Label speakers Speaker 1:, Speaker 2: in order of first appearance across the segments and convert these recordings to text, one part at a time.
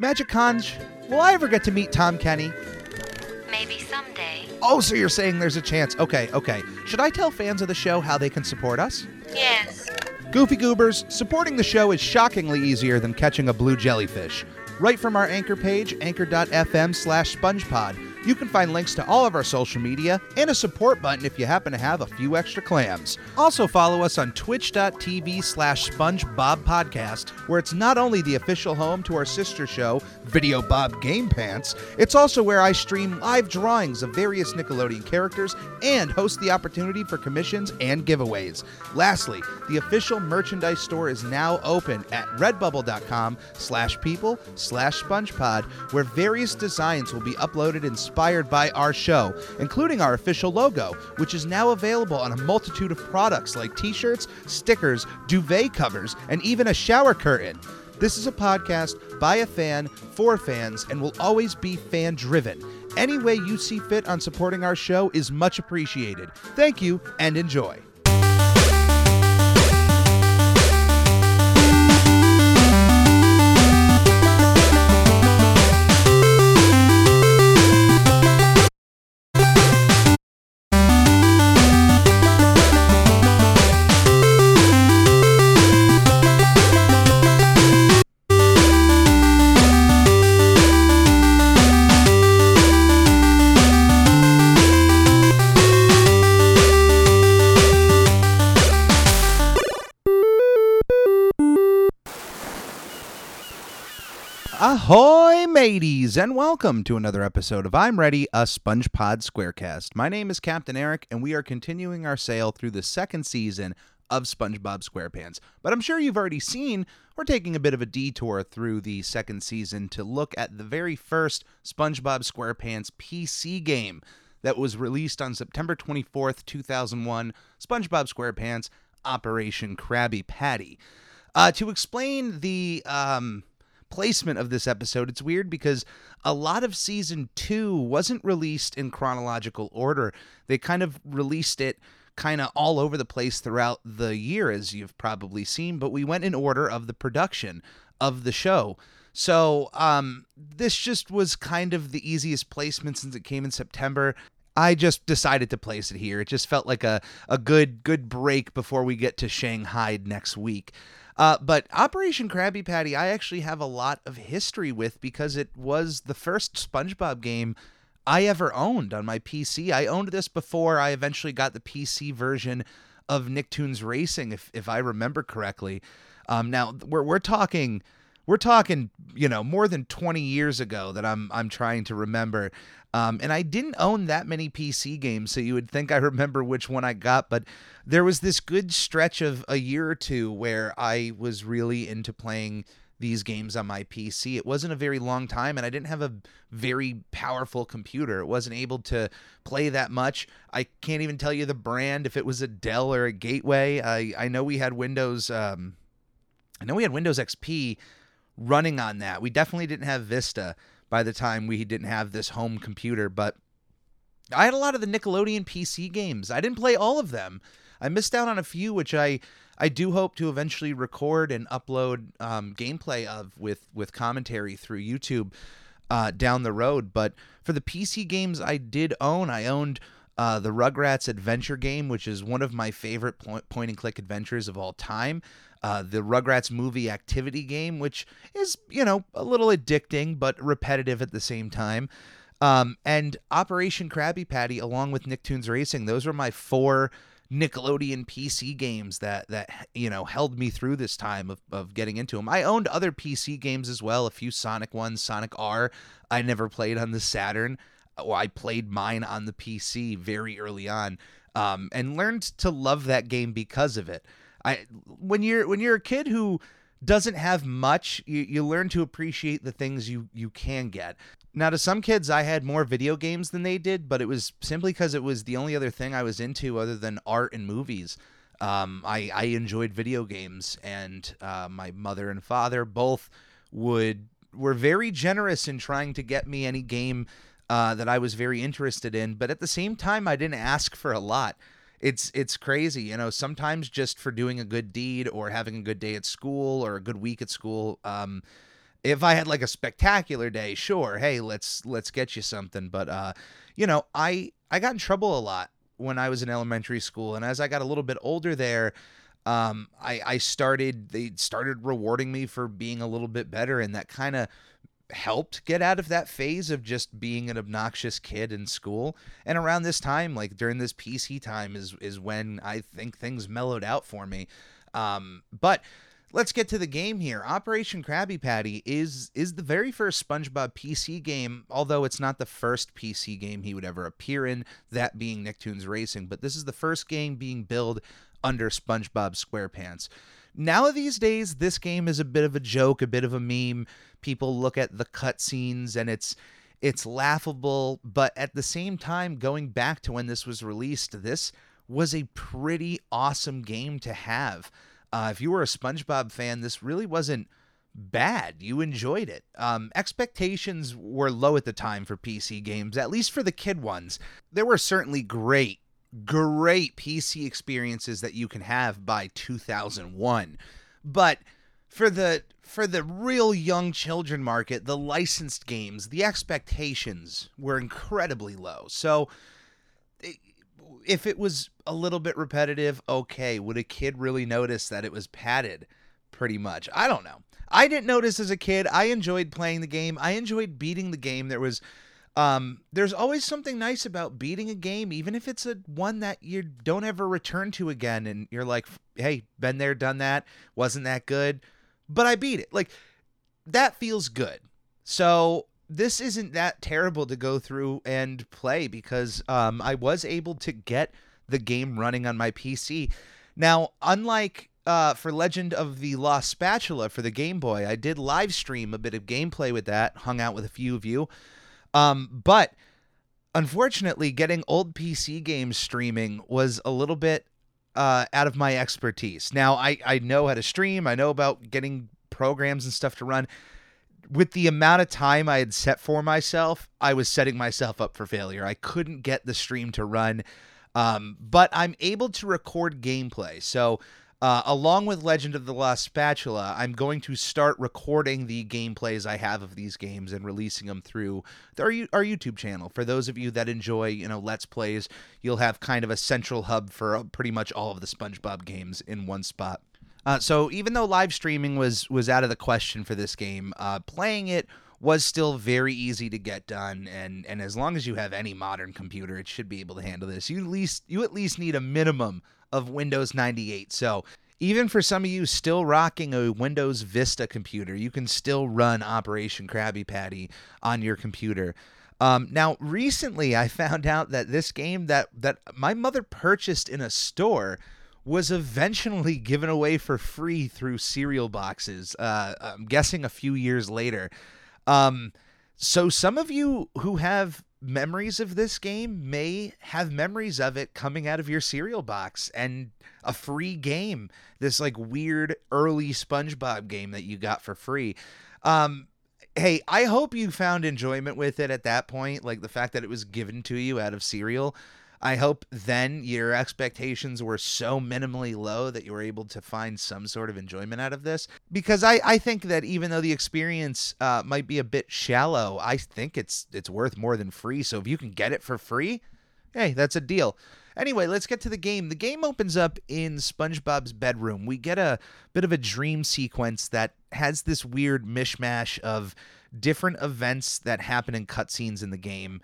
Speaker 1: Magic Conch, will I ever get to meet Tom Kenny?
Speaker 2: Maybe someday.
Speaker 1: Oh, so you're saying there's a chance. Okay, okay. Should I tell fans of the show how they can support us?
Speaker 2: Yes.
Speaker 1: Goofy Goobers, supporting the show is shockingly easier than catching a blue jellyfish. Right from our anchor page, anchor.fm slash spongepod, you can find links to all of our social media and a support button if you happen to have a few extra clams. Also follow us on twitch.tv slash spongebobpodcast, where it's not only the official home to our sister show, Video Bob Game Pants, it's also where I stream live drawings of various Nickelodeon characters and host the opportunity for commissions and giveaways. Lastly, the official merchandise store is now open at redbubble.com slash people slash spongepod, where various designs will be uploaded inspired by our show, including our official logo, which is now available on a multitude of products like t-shirts, stickers, duvet covers, and even a shower curtain. This is a podcast by a fan for fans and will always be fan driven. Any way you see fit on supporting our show is much appreciated. Thank you and enjoy. Mateys, and welcome to another episode of I'm Ready, a SpongePod Squarecast. My name is Captain Eric, and we are continuing our sail through the second season of SpongeBob SquarePants. But I'm sure you've already seen we're taking a bit of a detour through the second season to look at the very first SpongeBob SquarePants PC game that was released on September 24th, 2001 SpongeBob SquarePants Operation Krabby Patty. Uh, to explain the um, placement of this episode, it's weird because a lot of season two wasn't released in chronological order. They kind of released it kind of all over the place throughout the year, as you've probably seen, but we went in order of the production of the show. So um, this just was kind of the easiest placement since it came in September. I just decided to place it here. It just felt like a, a good good break before we get to Shanghai next week. Uh, but Operation Krabby Patty, I actually have a lot of history with because it was the first SpongeBob game I ever owned on my PC. I owned this before I eventually got the PC version of Nicktoons Racing, if if I remember correctly. Um, now we're we're talking we're talking you know more than 20 years ago that I'm I'm trying to remember. Um, and I didn't own that many PC games, so you would think I remember which one I got, but there was this good stretch of a year or two where I was really into playing these games on my PC. It wasn't a very long time, and I didn't have a very powerful computer. It wasn't able to play that much. I can't even tell you the brand if it was a Dell or a Gateway. I I know we had Windows. Um, I know we had Windows XP running on that. We definitely didn't have Vista by the time we didn't have this home computer, but I had a lot of the Nickelodeon PC games. I didn't play all of them. I missed out on a few, which I I do hope to eventually record and upload um, gameplay of with with commentary through YouTube uh, down the road. But for the PC games I did own, I owned uh, the Rugrats Adventure game, which is one of my favorite point, point and click adventures of all time. Uh, the Rugrats movie activity game, which is, you know, a little addicting but repetitive at the same time. Um, and Operation Krabby Patty, along with Nicktoons Racing, those were my four Nickelodeon PC games that that you know held me through this time of, of getting into them. I owned other PC games as well, a few Sonic ones, Sonic R. I never played on the Saturn. Well, I played mine on the PC very early on, um, and learned to love that game because of it. I when you're when you're a kid who doesn't have much, you, you learn to appreciate the things you you can get. Now, to some kids, I had more video games than they did, but it was simply because it was the only other thing I was into other than art and movies. Um, I, I enjoyed video games, and uh, my mother and father both would were very generous in trying to get me any game uh, that I was very interested in. But at the same time, I didn't ask for a lot. It's it's crazy, you know. Sometimes just for doing a good deed or having a good day at school or a good week at school. Um, If I had like a spectacular day, sure, hey, let's let's get you something. But uh, you know, I I got in trouble a lot when I was in elementary school, and as I got a little bit older there, um, I I started they started rewarding me for being a little bit better, and that kind of helped get out of that phase of just being an obnoxious kid in school. And around this time, like during this PC time, is is when I think things mellowed out for me. Um, but let's get to the game here. Operation Krabby Patty is is the very first SpongeBob PC game, although it's not the first PC game he would ever appear in, that being Nicktoons Racing, but this is the first game being billed under SpongeBob SquarePants. Now these days this game is a bit of a joke, a bit of a meme. People look at the cutscenes and it's it's laughable, but at the same time going back to when this was released, this was a pretty awesome game to have. Uh, if you were a SpongeBob fan, this really wasn't bad. You enjoyed it. Um, expectations were low at the time for PC games, at least for the kid ones. There were certainly great, great PC experiences that you can have by 2001, but for the for the real young children market, the licensed games, the expectations were incredibly low. So if it was a little bit repetitive, okay, would a kid really notice that it was padded? Pretty much. I don't know. I didn't notice as a kid. I enjoyed playing the game. I enjoyed beating the game. There was um there's always something nice about beating a game even if it's a one that you don't ever return to again and you're like, "Hey, been there, done that. Wasn't that good?" But I beat it. Like that feels good. So, this isn't that terrible to go through and play because um, I was able to get the game running on my PC. Now, unlike uh, for Legend of the Lost Spatula for the Game Boy, I did live stream a bit of gameplay with that, hung out with a few of you. Um, but unfortunately, getting old PC games streaming was a little bit uh, out of my expertise. Now, I, I know how to stream, I know about getting programs and stuff to run with the amount of time I had set for myself, I was setting myself up for failure. I couldn't get the stream to run, um, but I'm able to record gameplay. So, uh, along with Legend of the Lost Spatula, I'm going to start recording the gameplays I have of these games and releasing them through our, our YouTube channel. For those of you that enjoy, you know, Let's Plays, you'll have kind of a central hub for uh, pretty much all of the SpongeBob games in one spot. Uh, so even though live streaming was was out of the question for this game, uh, playing it was still very easy to get done, and and as long as you have any modern computer, it should be able to handle this. You at least you at least need a minimum of Windows 98. So even for some of you still rocking a Windows Vista computer, you can still run Operation Krabby Patty on your computer. Um, now, recently, I found out that this game that that my mother purchased in a store was eventually given away for free through cereal boxes. Uh, I'm guessing a few years later. Um, so some of you who have memories of this game may have memories of it coming out of your cereal box and a free game. This like weird early SpongeBob game that you got for free. Um, hey, I hope you found enjoyment with it at that point, like the fact that it was given to you out of cereal. I hope then your expectations were so minimally low that you were able to find some sort of enjoyment out of this. Because I, I think that even though the experience uh, might be a bit shallow, I think it's it's worth more than free. So if you can get it for free, hey, that's a deal. Anyway, let's get to the game. The game opens up in SpongeBob's bedroom. We get a bit of a dream sequence that has this weird mishmash of different events that happen in cutscenes in the game.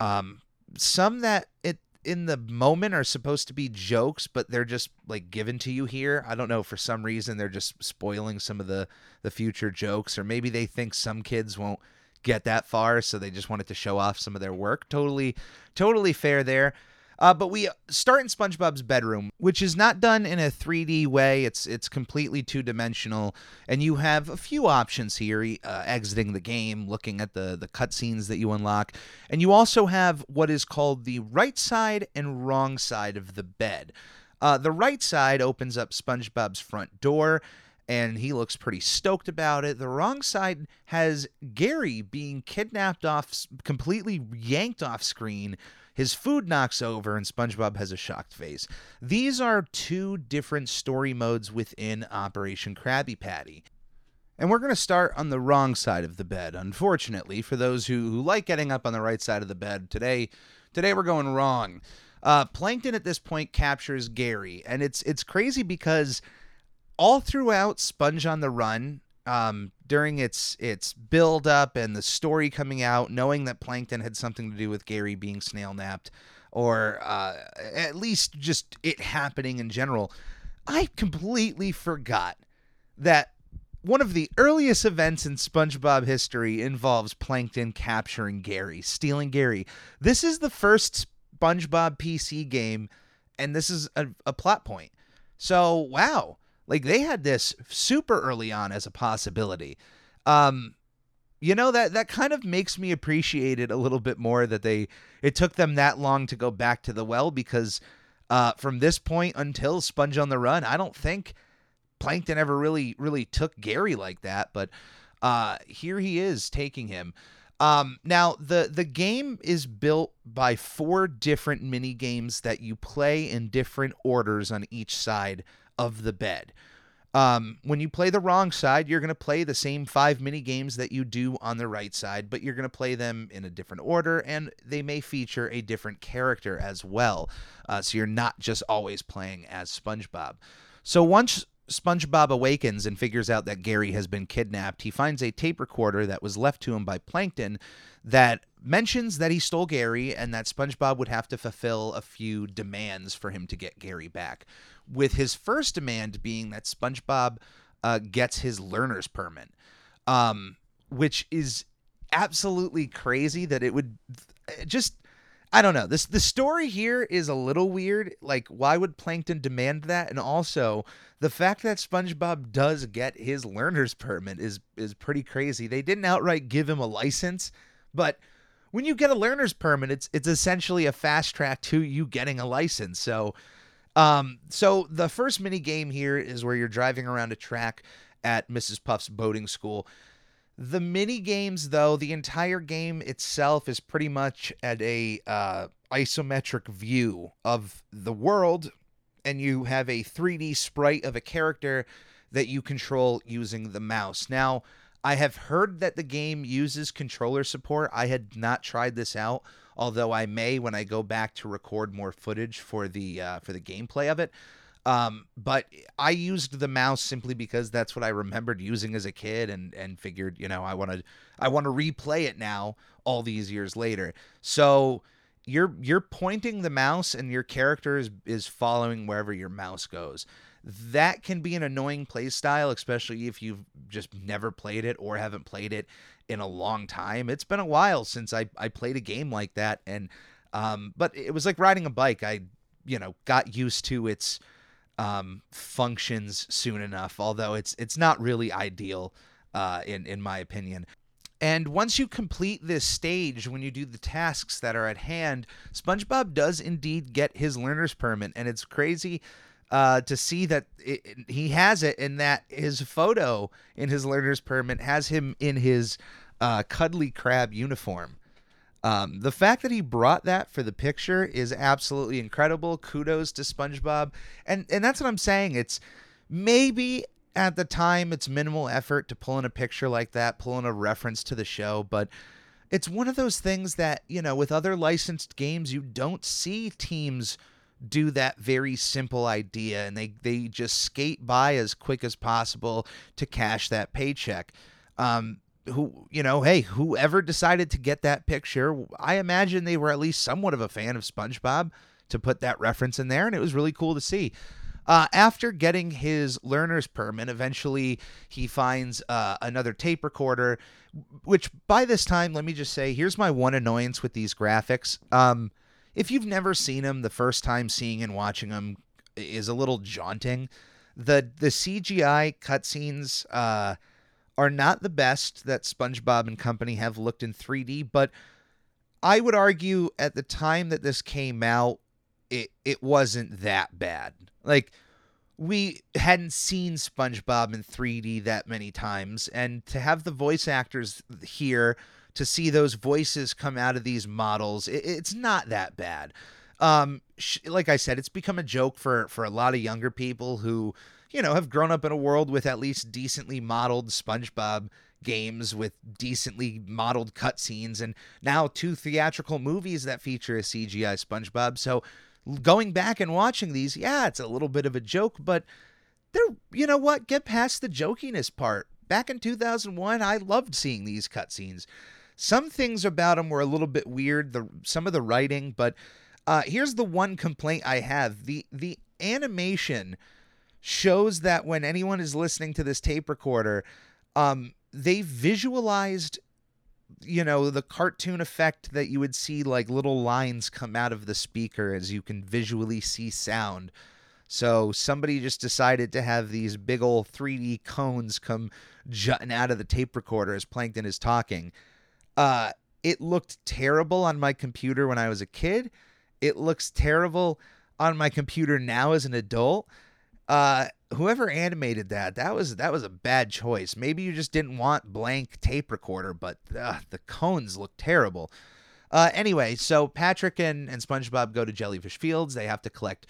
Speaker 1: Um, some that it in the moment are supposed to be jokes, but they're just like given to you here. I don't know for some reason they're just spoiling some of the the future jokes, or maybe they think some kids won't get that far, so they just wanted to show off some of their work. Totally, totally fair there. Uh, but we start in SpongeBob's bedroom, which is not done in a 3D way. It's it's completely two dimensional, and you have a few options here: uh, exiting the game, looking at the the cutscenes that you unlock, and you also have what is called the right side and wrong side of the bed. Uh, the right side opens up SpongeBob's front door and he looks pretty stoked about it. The wrong side has Gary being kidnapped off, completely yanked off screen his food knocks over, and SpongeBob has a shocked face. These are two different story modes within Operation Krabby Patty. And we're going to start on the wrong side of the bed. Unfortunately, for those who, who like getting up on the right side of the bed, today today we're going wrong. Uh, Plankton at this point captures Gary, and it's it's crazy because all throughout Sponge on the Run, um, during its its build up and the story coming out, knowing that Plankton had something to do with Gary being snail napped, or uh, at least just it happening in general, I completely forgot that one of the earliest events in SpongeBob history involves Plankton capturing Gary, stealing Gary. This is the first SpongeBob PC game, and this is a, a plot point. So, wow. Like they had this super early on as a possibility. Um, you know that that kind of makes me appreciate it a little bit more that they it took them that long to go back to the well because uh, from this point until Sponge on the Run, I don't think Plankton ever really really took Gary like that, but uh, here he is taking him. Um, now the the game is built by four different mini games that you play in different orders on each side of the bed. Um, when you play the wrong side, you're going to play the same five mini games that you do on the right side, but you're going to play them in a different order, and they may feature a different character as well. Uh, so you're not just always playing as SpongeBob. So once SpongeBob awakens and figures out that Gary has been kidnapped, he finds a tape recorder that was left to him by Plankton that mentions that he stole Gary and that SpongeBob would have to fulfill a few demands for him to get Gary back. With his first demand being that SpongeBob uh, gets his learner's permit, um, which is absolutely crazy that it would just I don't know. This the story here is a little weird. Like, why would Plankton demand that? And also, the fact that SpongeBob does get his learner's permit is is pretty crazy. They didn't outright give him a license, but when you get a learner's permit, it's it's essentially a fast track to you getting a license. So, um, so the first mini game here is where you're driving around a track at Mrs. Puff's boating school. The mini games, though, the entire game itself is pretty much at a uh, isometric view of the world, and you have a 3D sprite of a character that you control using the mouse. Now, I have heard that the game uses controller support. I had not tried this out, although I may when I go back to record more footage for the uh, for the gameplay of it. Um, but I used the mouse simply because that's what I remembered using as a kid and and figured, you know, I want to I want to replay it now all these years later. So you're you're pointing the mouse and your character is, is following wherever your mouse goes. That can be an annoying play style, especially if you've just never played it or haven't played it in a long time. It's been a while since I, I played a game like that and um, but it was like riding a bike. I, you know, got used to its um, functions soon enough. Although it's it's not really ideal, uh, in in my opinion. And once you complete this stage, when you do the tasks that are at hand, SpongeBob does indeed get his learner's permit, and it's crazy uh, to see that it, he has it, and that his photo in his learner's permit has him in his uh, cuddly crab uniform. Um, the fact that he brought that for the picture is absolutely incredible. Kudos to SpongeBob, and and that's what I'm saying. It's maybe at the time it's minimal effort to pull in a picture like that, pull in a reference to the show, but it's one of those things that you know with other licensed games you don't see teams do that very simple idea and they they just skate by as quick as possible to cash that paycheck um, who you know hey whoever decided to get that picture i imagine they were at least somewhat of a fan of spongebob to put that reference in there and it was really cool to see. Uh, after getting his learner's permit eventually he finds uh, another tape recorder which by this time let me just say here's my one annoyance with these graphics. Um, if you've never seen them the first time seeing and watching them is a little jaunting. The the cgi cutscenes uh are not the best that SpongeBob and company have looked in 3D, but I would argue at the time that this came out, it it wasn't that bad. Like we hadn't seen SpongeBob in 3D that many times, and to have the voice actors here to see those voices come out of these models, it, it's not that bad. Um, sh- like I said, it's become a joke for for a lot of younger people who you know, have grown up in a world with at least decently modeled SpongeBob games with decently modeled cutscenes, and now two theatrical movies that feature a CGI SpongeBob. So going back and watching these, yeah, it's a little bit of a joke, but they're, you know what, get past the jokiness part. Back in 2001, I loved seeing these cutscenes. Some things about them were a little bit weird, the some of the writing, but uh, here's the one complaint I have: the the animation shows that when anyone is listening to this tape recorder, um, they visualized you know the cartoon effect that you would see like little lines come out of the speaker as you can visually see sound. So somebody just decided to have these big old 3d cones come jutting out of the tape recorder as plankton is talking. Uh it looked terrible on my computer when i was a kid. It looks terrible on my computer now as an adult uh whoever animated that that was that was a bad choice. Maybe you just didn't want blank tape recorder but uh, the cones look terrible. Uh, anyway so patrick and, and spongebob go to jellyfish fields. They have to collect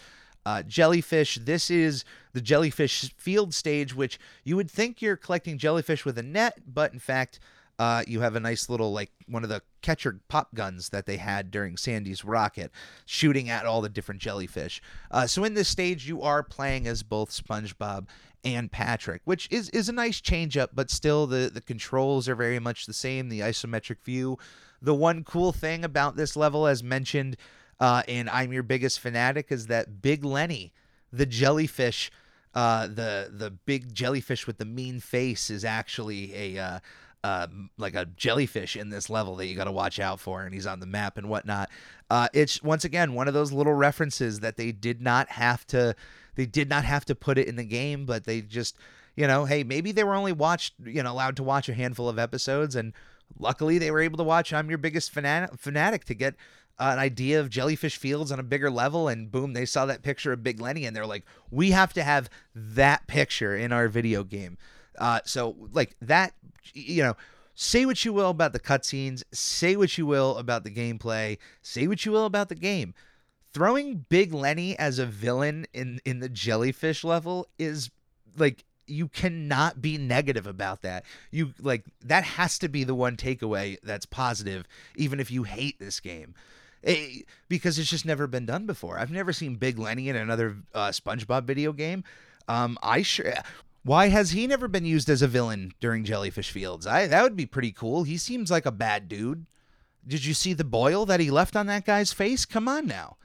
Speaker 1: uh, jellyfish. This is the jellyfish field stage which you would think you're collecting jellyfish with a net but in fact uh, you have a nice little like one of the catcher pop guns that they had during Sandy's rocket, shooting at all the different jellyfish. Uh, so in this stage, you are playing as both SpongeBob and Patrick, which is is a nice change up, but still the the controls are very much the same. The isometric view. The one cool thing about this level, as mentioned uh, in I'm Your Biggest Fanatic, is that Big Lenny, the jellyfish. Uh, the the big jellyfish with the mean face is actually a uh, uh, like a jellyfish in this level that you got to watch out for, and he's on the map and whatnot. Uh, it's once again one of those little references that they did not have to, they did not have to put it in the game, but they just, you know, hey, maybe they were only watched, you know, allowed to watch a handful of episodes, and luckily they were able to watch. I'm your biggest fanatic, fanatic to get an idea of jellyfish fields on a bigger level and boom they saw that picture of big lenny and they're like we have to have that picture in our video game uh, so like that you know, say what you will about the cutscenes, say what you will about the gameplay, say what you will about the game. Throwing Big Lenny as a villain in in the jellyfish level is like you cannot be negative about that. You like that has to be the one takeaway that's positive, even if you hate this game. It, because it's just never been done before. I've never seen Big Lenny in another uh, SpongeBob video game. Um, I sure why has he never been used as a villain during Jellyfish Fields? I that would be pretty cool. He seems like a bad dude. Did you see the boil that he left on that guy's face? Come on now.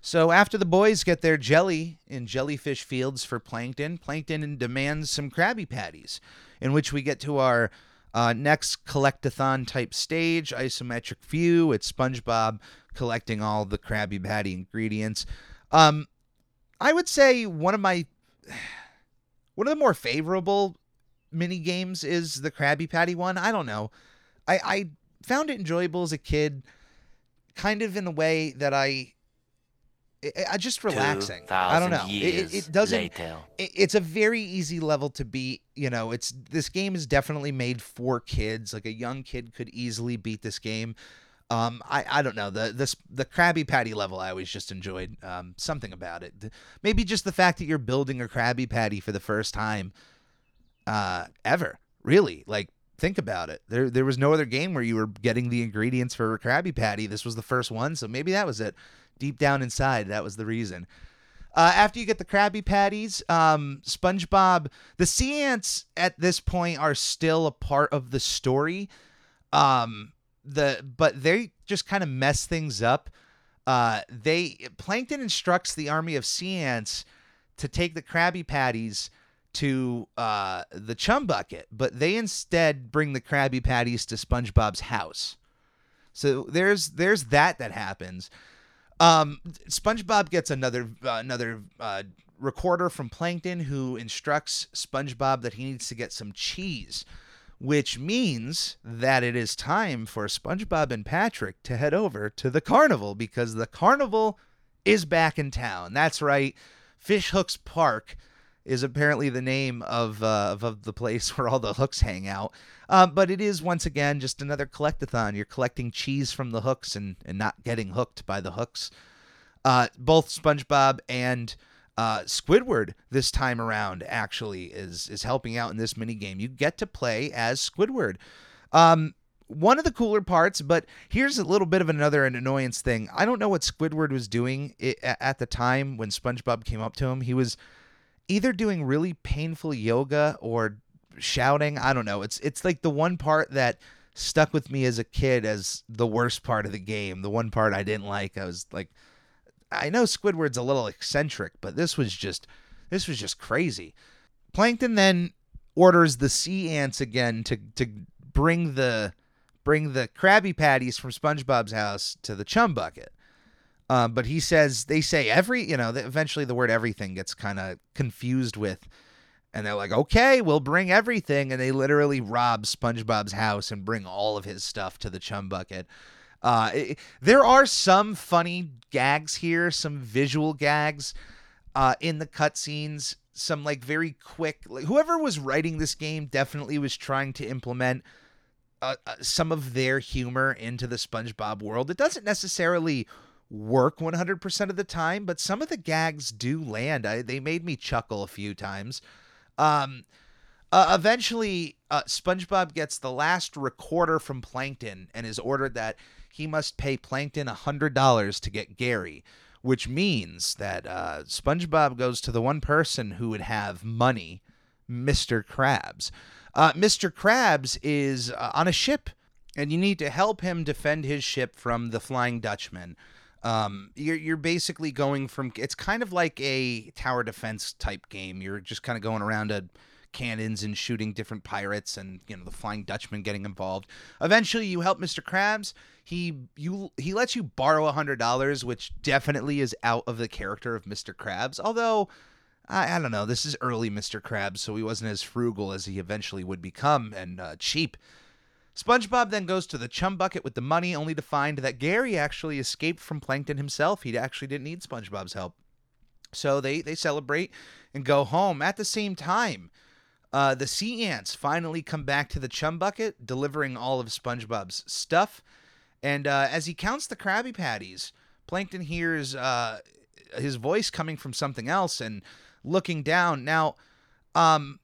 Speaker 1: So after the boys get their jelly in Jellyfish Fields for Plankton, Plankton demands some Krabby Patties, in which we get to our uh, next collectathon type stage, isometric view. It's SpongeBob collecting all the Krabby Patty ingredients. Um, I would say one of my one of the more favorable mini games is the Krabby Patty one. I don't know. I, I found it enjoyable as a kid, kind of in a way that I. I just relaxing. I don't know. It, it, doesn't. It, it's a very easy level to beat. You know, it's this game is definitely made for kids. Like a young kid could easily beat this game. Um, I, I don't know the this the Krabby Patty level. I always just enjoyed um, something about it. Maybe just the fact that you're building a Krabby Patty for the first time, uh, ever. Really, like think about it. There there was no other game where you were getting the ingredients for a Krabby Patty. This was the first one, so maybe that was it. Deep down inside, that was the reason. Uh, after you get the Krabby Patties, um, SpongeBob, the sea ants at this point are still a part of the story. Um, the but they just kind of mess things up. Uh, they Plankton instructs the army of sea ants to take the Krabby Patties to uh, the chum bucket, but they instead bring the Krabby Patties to SpongeBob's house. So there's there's that that happens. Um, SpongeBob gets another uh, another uh, recorder from Plankton who instructs SpongeBob that he needs to get some cheese which means that it is time for SpongeBob and Patrick to head over to the carnival because the carnival is back in town. That's right. Fish Hooks Park is apparently the name of, uh, of, of the place where all the hooks hang out. Uh, but it is once again just another collectathon. You're collecting cheese from the hooks and, and not getting hooked by the hooks. Uh, both SpongeBob and Uh, Squidward this time around actually is is helping out in this mini game. You get to play as Squidward. Um, one of the cooler parts, but here's a little bit of another annoyance thing. I don't know what Squidward was doing at the time when SpongeBob came up to him. He was either doing really painful yoga or shouting. I don't know. It's it's like the one part that stuck with me as a kid as the worst part of the game. The one part I didn't like. I was like I know Squidward's a little eccentric, but this was just this was just crazy. Plankton then orders the sea ants again to to bring the bring the Krabby Patties from SpongeBob's house to the chum bucket. Um, but he says they say every you know eventually the word everything gets kind of confused with and they're like okay we'll bring everything and they literally rob SpongeBob's house and bring all of his stuff to the chum bucket. Uh, it, there are some funny gags here, some visual gags uh, in the cutscenes. Some like very quick. Like whoever was writing this game definitely was trying to implement uh, uh, some of their humor into the SpongeBob world. It doesn't necessarily work 100% of the time, but some of the gags do land. I, they made me chuckle a few times. Um, uh, eventually, uh, SpongeBob gets the last recorder from Plankton and is ordered that he must pay Plankton $100 to get Gary, which means that uh, SpongeBob goes to the one person who would have money, Mr. Krabs. Uh, Mr. Krabs is uh, on a ship, and you need to help him defend his ship from the Flying Dutchman. Um, you're you're basically going from it's kind of like a tower defense type game. You're just kind of going around a cannons and shooting different pirates and you know the flying dutchman getting involved eventually you help mr krabs he you he lets you borrow a hundred dollars which definitely is out of the character of mr krabs although I, I don't know this is early mr krabs so he wasn't as frugal as he eventually would become and uh, cheap SpongeBob then goes to the chum bucket with the money, only to find that Gary actually escaped from Plankton himself. He actually didn't need SpongeBob's help. So they, they celebrate and go home. At the same time, uh, the sea ants finally come back to the chum bucket, delivering all of SpongeBob's stuff. And uh, as he counts the Krabby Patties, Plankton hears uh, his voice coming from something else and looking down. Now, um,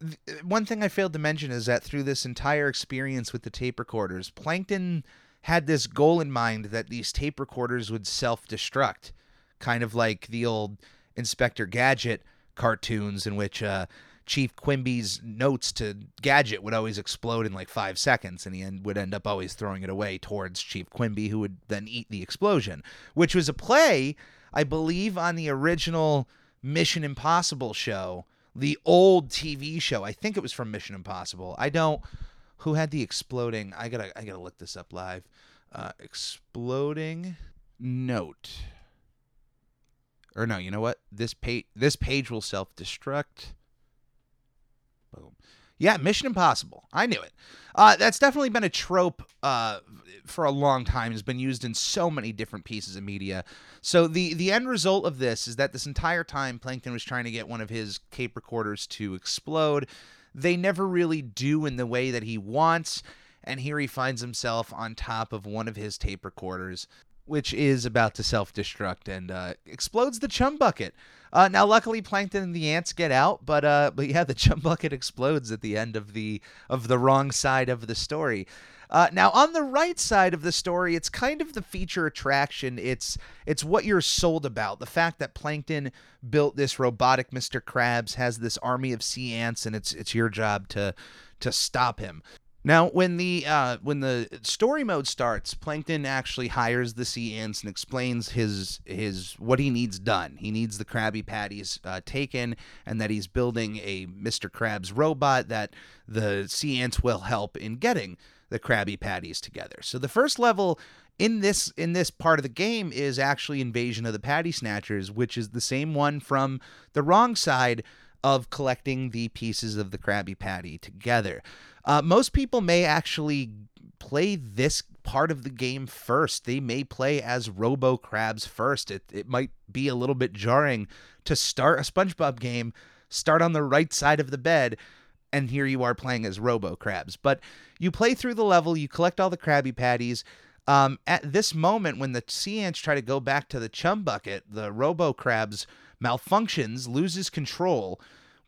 Speaker 1: th- one thing I failed to mention is that through this entire experience with the tape recorders, Plankton had this goal in mind that these tape recorders would self destruct, kind of like the old Inspector Gadget cartoons in which uh, Chief Quimby's notes to Gadget would always explode in like five seconds, and he end, would end up always throwing it away towards Chief Quimby, who would then eat the explosion, which was a play, I believe, on the original Mission Impossible show, the old TV show. I think it was from Mission Impossible. I don't. Who had the exploding? I gotta. I gotta look this up live. Uh, exploding note. Or no, you know what? This page. This page will self destruct. Boom. Yeah, Mission Impossible. I knew it. Uh, that's definitely been a trope uh, for a long time. Has been used in so many different pieces of media. So the the end result of this is that this entire time Plankton was trying to get one of his tape recorders to explode. They never really do in the way that he wants, and here he finds himself on top of one of his tape recorders, which is about to self destruct and uh, explodes the chum bucket. Uh, now, luckily, Plankton and the ants get out, but uh, but yeah, the chum bucket explodes at the end of the of the wrong side of the story. Uh, now, on the right side of the story, it's kind of the feature attraction. It's it's what you're sold about. The fact that Plankton built this robotic Mr. Krabs has this army of sea ants, and it's it's your job to to stop him. Now, when the uh, when the story mode starts, Plankton actually hires the sea ants and explains his his what he needs done. He needs the Krabby Patties uh, taken, and that he's building a Mr. Krabs robot that the sea ants will help in getting the Krabby Patties together. So the first level in this in this part of the game is actually Invasion of the Patty Snatchers, which is the same one from the wrong side of collecting the pieces of the Krabby Patty together. Uh, most people may actually play this part of the game first. They may play as Robo Krabs first. It, it might be a little bit jarring to start a SpongeBob game, start on the right side of the bed, and here you are playing as Robo Krabs. But you play through the level, you collect all the Krabby Patties. Um, at this moment, when the sea ants try to go back to the chum bucket, the Robo Krabs malfunctions, loses control,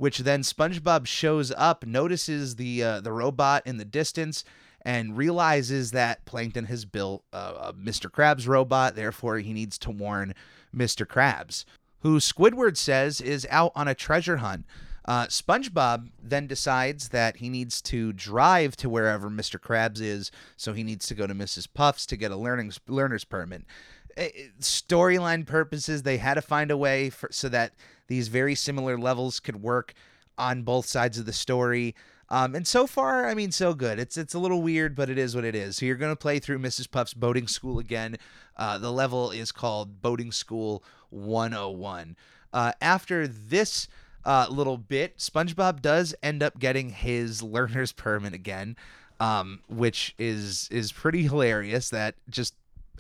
Speaker 1: which then SpongeBob shows up, notices the uh, the robot in the distance, and realizes that Plankton has built uh, a Mr. Krabs robot. Therefore, he needs to warn Mr. Krabs, who Squidward says is out on a treasure hunt. Uh, SpongeBob then decides that he needs to drive to wherever Mr. Krabs is, so he needs to go to Mrs. Puff's to get a learning learner's permit. Eh, Storyline purposes, they had to find a way for, so that these very similar levels could work on both sides of the story. Um, and so far, I mean, so good. It's it's a little weird, but it is what it is. So you're to play through Mrs. Puff's boating school again. Uh, the level is called Boating School 101. Uh, after this uh, little bit, SpongeBob does end up getting his learner's permit again, um, which is is pretty hilarious. That just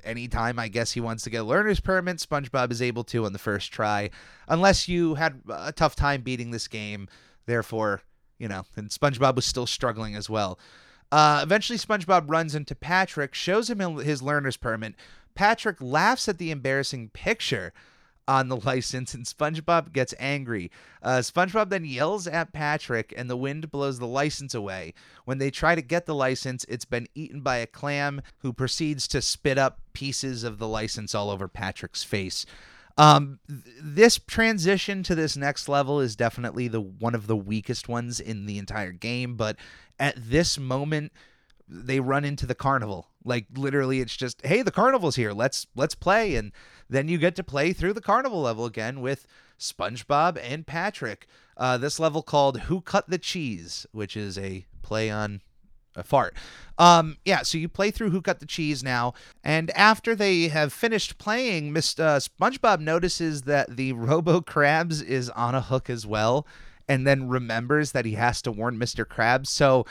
Speaker 1: anytime I guess he wants to get a learner's permit, SpongeBob is able to on the first try, unless you had a tough time beating this game. Therefore, you know, and SpongeBob was still struggling as well. Uh, eventually, SpongeBob runs into Patrick, shows him his learner's permit. Patrick laughs at the embarrassing picture on the license, and SpongeBob gets angry. Uh, SpongeBob then yells at Patrick, and the wind blows the license away. When they try to get the license, it's been eaten by a clam, who proceeds to spit up pieces of the license all over Patrick's face. Um, th- this transition to this next level is definitely the one of the weakest ones in the entire game, but at this moment they run into the carnival. Like literally it's just, "Hey, the carnival's here. Let's let's play." And then you get to play through the carnival level again with SpongeBob and Patrick. Uh, this level called Who Cut the Cheese, which is a play on a fart. Um, yeah, so you play through Who Cut the Cheese now, and after they have finished playing, Mr. Uh, SpongeBob notices that the Robo Krabs is on a hook as well, and then remembers that he has to warn Mr. Krabs. So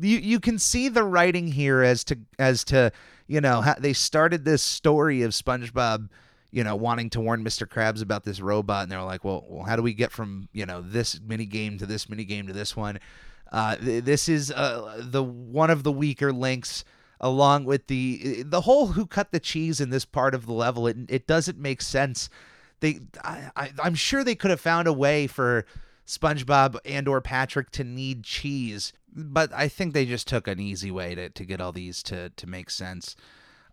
Speaker 1: you you can see the writing here as to as to you know how they started this story of SpongeBob you know, wanting to warn Mr. Krabs about this robot, and they're like, well, well, how do we get from you know this mini game to this mini game to this one? Uh, th- this is uh, the one of the weaker links, along with the the whole who cut the cheese in this part of the level. It it doesn't make sense. They, I, I, I'm sure they could have found a way for SpongeBob and or Patrick to need cheese, but I think they just took an easy way to to get all these to to make sense.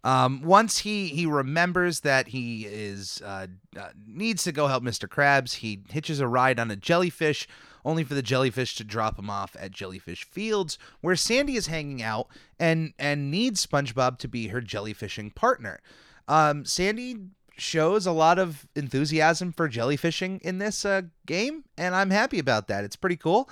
Speaker 1: Um, once he he remembers that he is uh, uh, needs to go help Mr. Krabs, he hitches a ride on a jellyfish, only for the jellyfish to drop him off at Jellyfish Fields, where Sandy is hanging out and and needs SpongeBob to be her jellyfishing partner. Um, Sandy shows a lot of enthusiasm for jellyfishing in this uh, game, and I'm happy about that. It's pretty cool.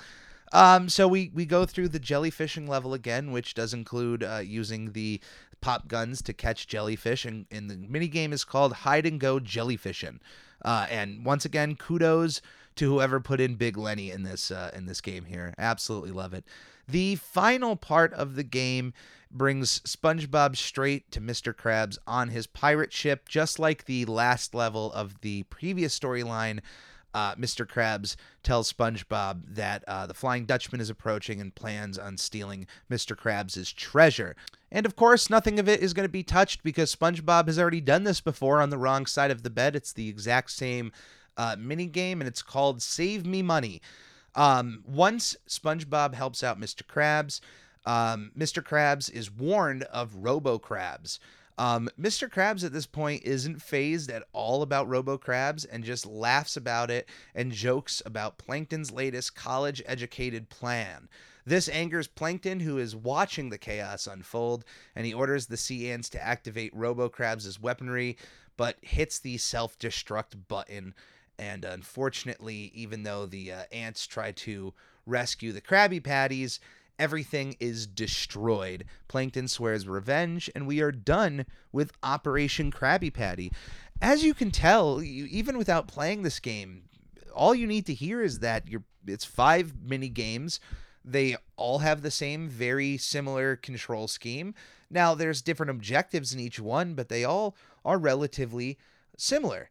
Speaker 1: Um, so we we go through the jellyfishing level again, which does include uh, using the pop guns to catch jellyfish, and, and the mini game is called Hide and Go Jellyfishing. Uh, and once again, kudos to whoever put in Big Lenny in this uh, in this game here. Absolutely love it. The final part of the game brings SpongeBob straight to Mr. Krabs on his pirate ship, just like the last level of the previous storyline uh, Mr. Krabs tells SpongeBob that uh, the Flying Dutchman is approaching and plans on stealing Mr. Krabs' treasure. And of course, nothing of it is going to be touched because SpongeBob has already done this before on the wrong side of the bed. It's the exact same uh, mini game, and it's called Save Me Money. Um, once SpongeBob helps out Mr. Krabs, um, Mr. Krabs is warned of Robo Krabs. Um, Mr. Krabs at this point isn't phased at all about Robo Krabs and just laughs about it and jokes about Plankton's latest college educated plan. This angers Plankton, who is watching the chaos unfold, and he orders the sea ants to activate Robo Krabs' weaponry, but hits the self destruct button. And unfortunately, even though the uh, ants try to rescue the Krabby Patties, everything is destroyed. Plankton swears revenge, and we are done with Operation Krabby Patty. As you can tell, you, even without playing this game, all you need to hear is that you're it's five mini games. They all have the same, very similar control scheme. Now, there's different objectives in each one, but they all are relatively similar.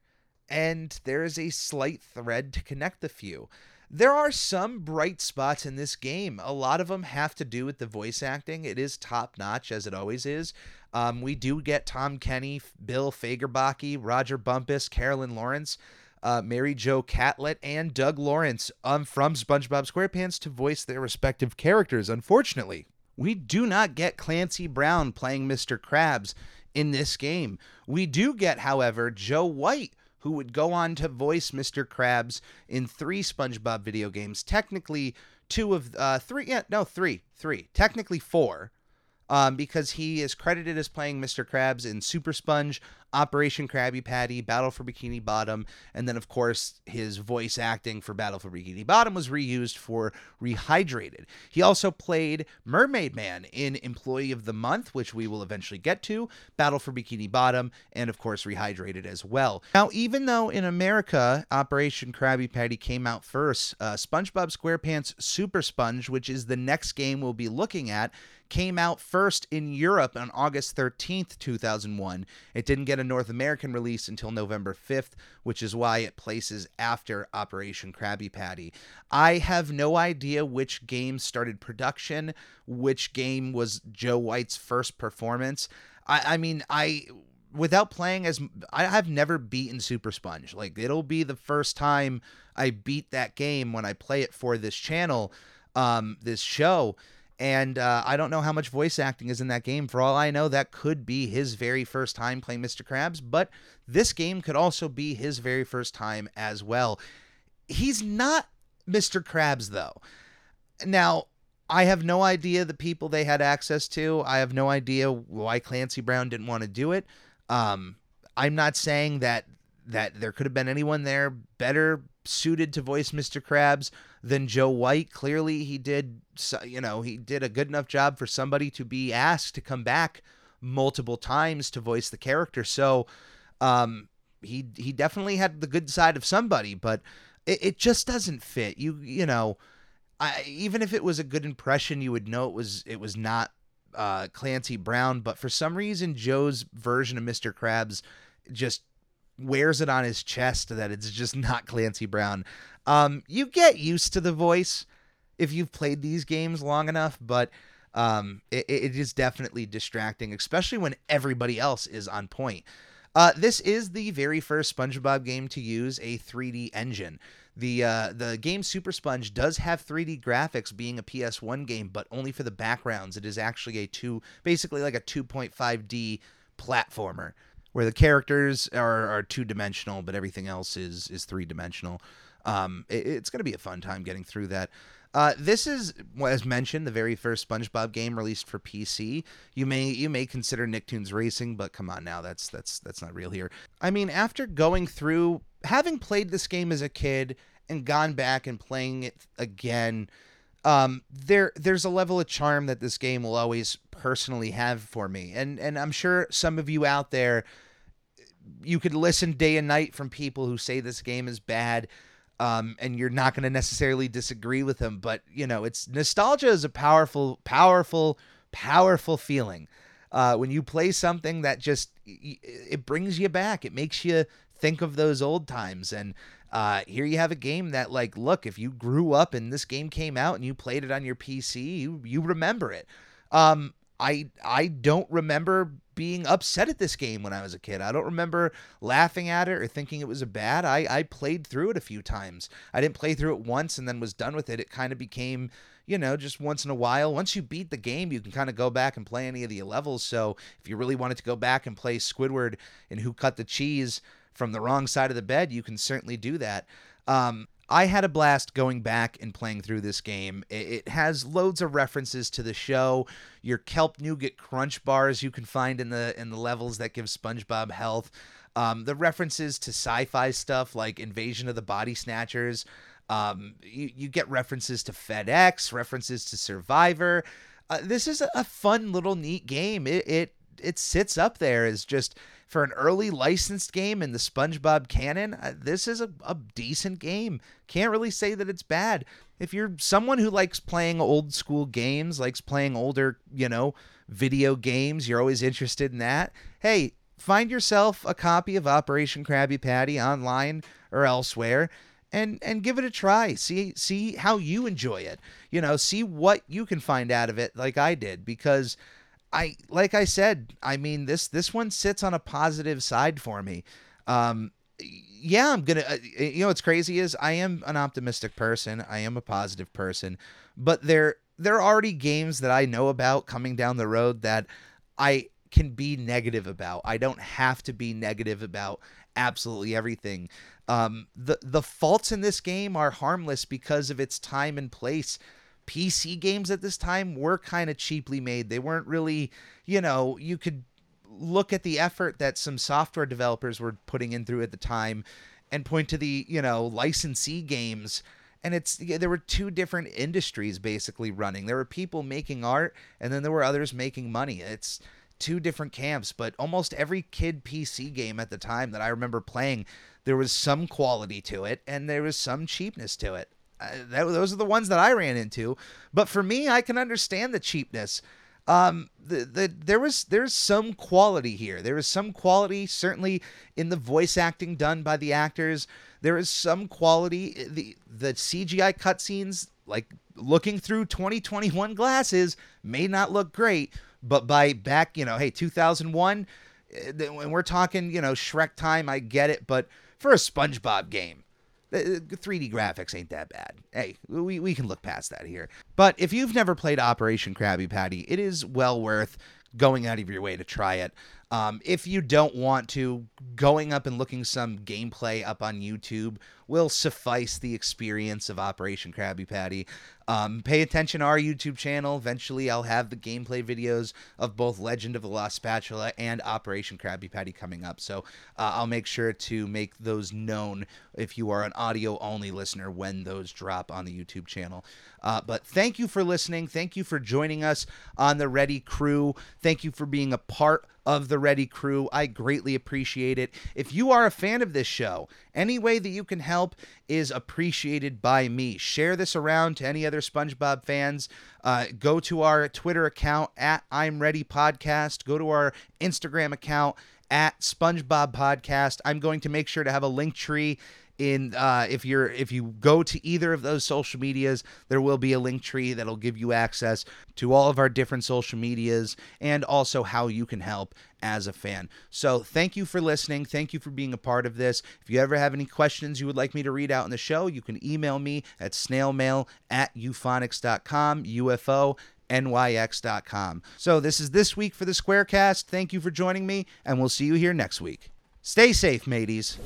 Speaker 1: And there is a slight thread to connect the few. There are some bright spots in this game. A lot of them have to do with the voice acting. It is top notch, as it always is. Um, we do get Tom Kenny, Bill Fagerbakke, Rodger Bumpass, Carolyn Lawrence. uh, Mary Jo Catlett and Doug Lawrence um, from SpongeBob SquarePants to voice their respective characters. Unfortunately, we do not get Clancy Brown playing Mr. Krabs in this game. We do get, however, Joe Whyte, who would go on to voice Mr. Krabs in three SpongeBob video games. Technically, two of uh, three. Yeah, no, three, three. Technically four um, because he is credited as playing Mr. Krabs in Super Sponge, Operation Krabby Patty, Battle for Bikini Bottom, and then, of course, his voice acting for Battle for Bikini Bottom was reused for Rehydrated. He also played Mermaid Man in Employee of the Month, which we will eventually get to, Battle for Bikini Bottom, and, of course, Rehydrated as well. Now, even though in America, Operation Krabby Patty came out first, uh, SpongeBob SquarePants Super Sponge, which is the next game we'll be looking at, came out first in Europe on August 13th, 2001. It didn't get a North American release until November 5th, which is why it places after Operation Krabby Patty. I have no idea which game started production, which game was Joe Whyte's first performance. I, I mean, I without playing as I have never beaten Super Sponge. Like it'll be the first time I beat that game when I play it for this channel, um, this show. And uh, I don't know how much voice acting is in that game. For all I know, that could be his very first time playing Mr. Krabs, but this game could also be his very first time as well. He's not Mr. Krabs, though. Now, I have no idea the people they had access to. I have no idea why Clancy Brown didn't want to do it. Um, I'm not saying that that there could have been anyone there better suited to voice Mr. Krabs than Joe Whyte. Clearly, he did, you know, he did a good enough job for somebody to be asked to come back multiple times to voice the character. So, um, he he definitely had the good side of somebody, but it, it just doesn't fit. You you know, I, even if it was a good impression, you would know it was it was not uh, Clancy Brown. But for some reason, Joe's version of Mr. Krabs just wears it on his chest that it's just not Clancy Brown. Um, you get used to the voice if you've played these games long enough, but um, it, it is definitely distracting, especially when everybody else is on point. Uh, this is the very first SpongeBob game to use a 3D engine. The uh, the game Super Sponge does have 3D graphics, being a PS1 game, but only for the backgrounds. It is actually a two, basically like a 2.5D platformer where the characters are, are two dimensional, but everything else is is three dimensional. Um, it, it's going to be a fun time getting through that. Uh, this is, as mentioned, the very first SpongeBob game released for PC. You may you may consider Nicktoons Racing, but come on now, that's that's that's not real here. I mean, after going through, having played this game as a kid and gone back and playing it again, um, there there's a level of charm that this game will always personally have for me, and and I'm sure some of you out there, you could listen day and night from people who say this game is bad. Um, and you're not going to necessarily disagree with them, but you know, it's nostalgia is a powerful, powerful, powerful feeling. Uh, when you play something that just it brings you back, it makes you think of those old times, and uh, here you have a game that, like, look, if you grew up and this game came out and you played it on your PC, you you remember it. Um, I I don't remember being upset at this game when I was a kid. I don't remember laughing at it or thinking it was a bad. I I played through it a few times. I didn't play through it once and then was done with it. It kind of became you know, just once in a while. Once you beat the game, you can kind of go back and play any of the levels. So if you really wanted to go back and play Squidward and Who Cut the Cheese, from the wrong side of the bed, you can certainly do that. Um, I had a blast going back and playing through this game. It has loads of references to the show. Your kelp nougat crunch bars you can find in the in the levels that give SpongeBob health. Um, the references to sci-fi stuff like Invasion of the Body Snatchers. Um, you, you get references to FedEx, references to Survivor. Uh, this is a, fun little neat game. It it it sits up there as just for an early licensed game in the SpongeBob canon, uh, this is a, a decent game. Can't really say that it's bad. If you're someone who likes playing old school games, likes playing older, you know, video games, you're always interested in that. Hey, find yourself a copy of Operation Krabby Patty online or elsewhere and and give it a try. See see how you enjoy it. You know, see what you can find out of it like I did because I like I said, I mean this this one sits on a positive side for me. Um, yeah, I'm gonna. Uh, you know, what's crazy is I am an optimistic person. I am a positive person, but there there are already games that I know about coming down the road that I can be negative about. I don't have to be negative about absolutely everything. Um, the the faults in this game are harmless because of its time and place. PC games at this time were kind of cheaply made. They weren't really, you know, you could look at the effort that some software developers were putting in through at the time and point to the, you know, licensee games and it's there were two different industries basically running. There were people making art and then there were others making money. It's two different camps, but almost every kid PC game at the time that I remember playing, there was some quality to it and there was some cheapness to it. That, those are the ones that I ran into. But for me, I can understand the cheapness. Um, the, the there was there's some quality here. There is some quality certainly in the voice acting done by the actors. There is some quality the the CGI cutscenes like looking through 2021 glasses may not look great, but by back, you know, hey, 2001, eh, when we're talking, you know, Shrek time, I get it. But for a SpongeBob game, 3D graphics ain't that bad. Hey, we, we can look past that here. But if you've never played Operation Krabby Patty, it is well worth going out of your way to try it. Um, if you don't want to, going up and looking some gameplay up on YouTube will suffice the experience of Operation Krabby Patty. Um, pay attention to our YouTube channel. Eventually, I'll have the gameplay videos of both Legend of the Lost Spatula and Operation Krabby Patty coming up. So uh, I'll make sure to make those known if you are an audio only listener when those drop on the YouTube channel. Uh, but thank you for listening. Thank you for joining us on the Ready Crew. Thank you for being a part of the Ready Crew. I greatly appreciate it. If you are a fan of this show, any way that you can help is appreciated by me. Share this around to any other SpongeBob fans. Uh, go to our Twitter account at I'm Ready Podcast. Go to our Instagram account at SpongeBob Podcast. I'm going to make sure to have a link tree in uh, if you're if you go to either of those social medias there will be a link tree that'll give you access to all of our different social medias and also how you can help as a fan. So thank you for listening. Thank you for being a part of this. If you ever have any questions you would like me to read out in the show you can email me at snailmail at euphonics.com ufo nyx.com so this is this week for the squarecast. Thank you for joining me and we'll see you here next week. Stay safe mateys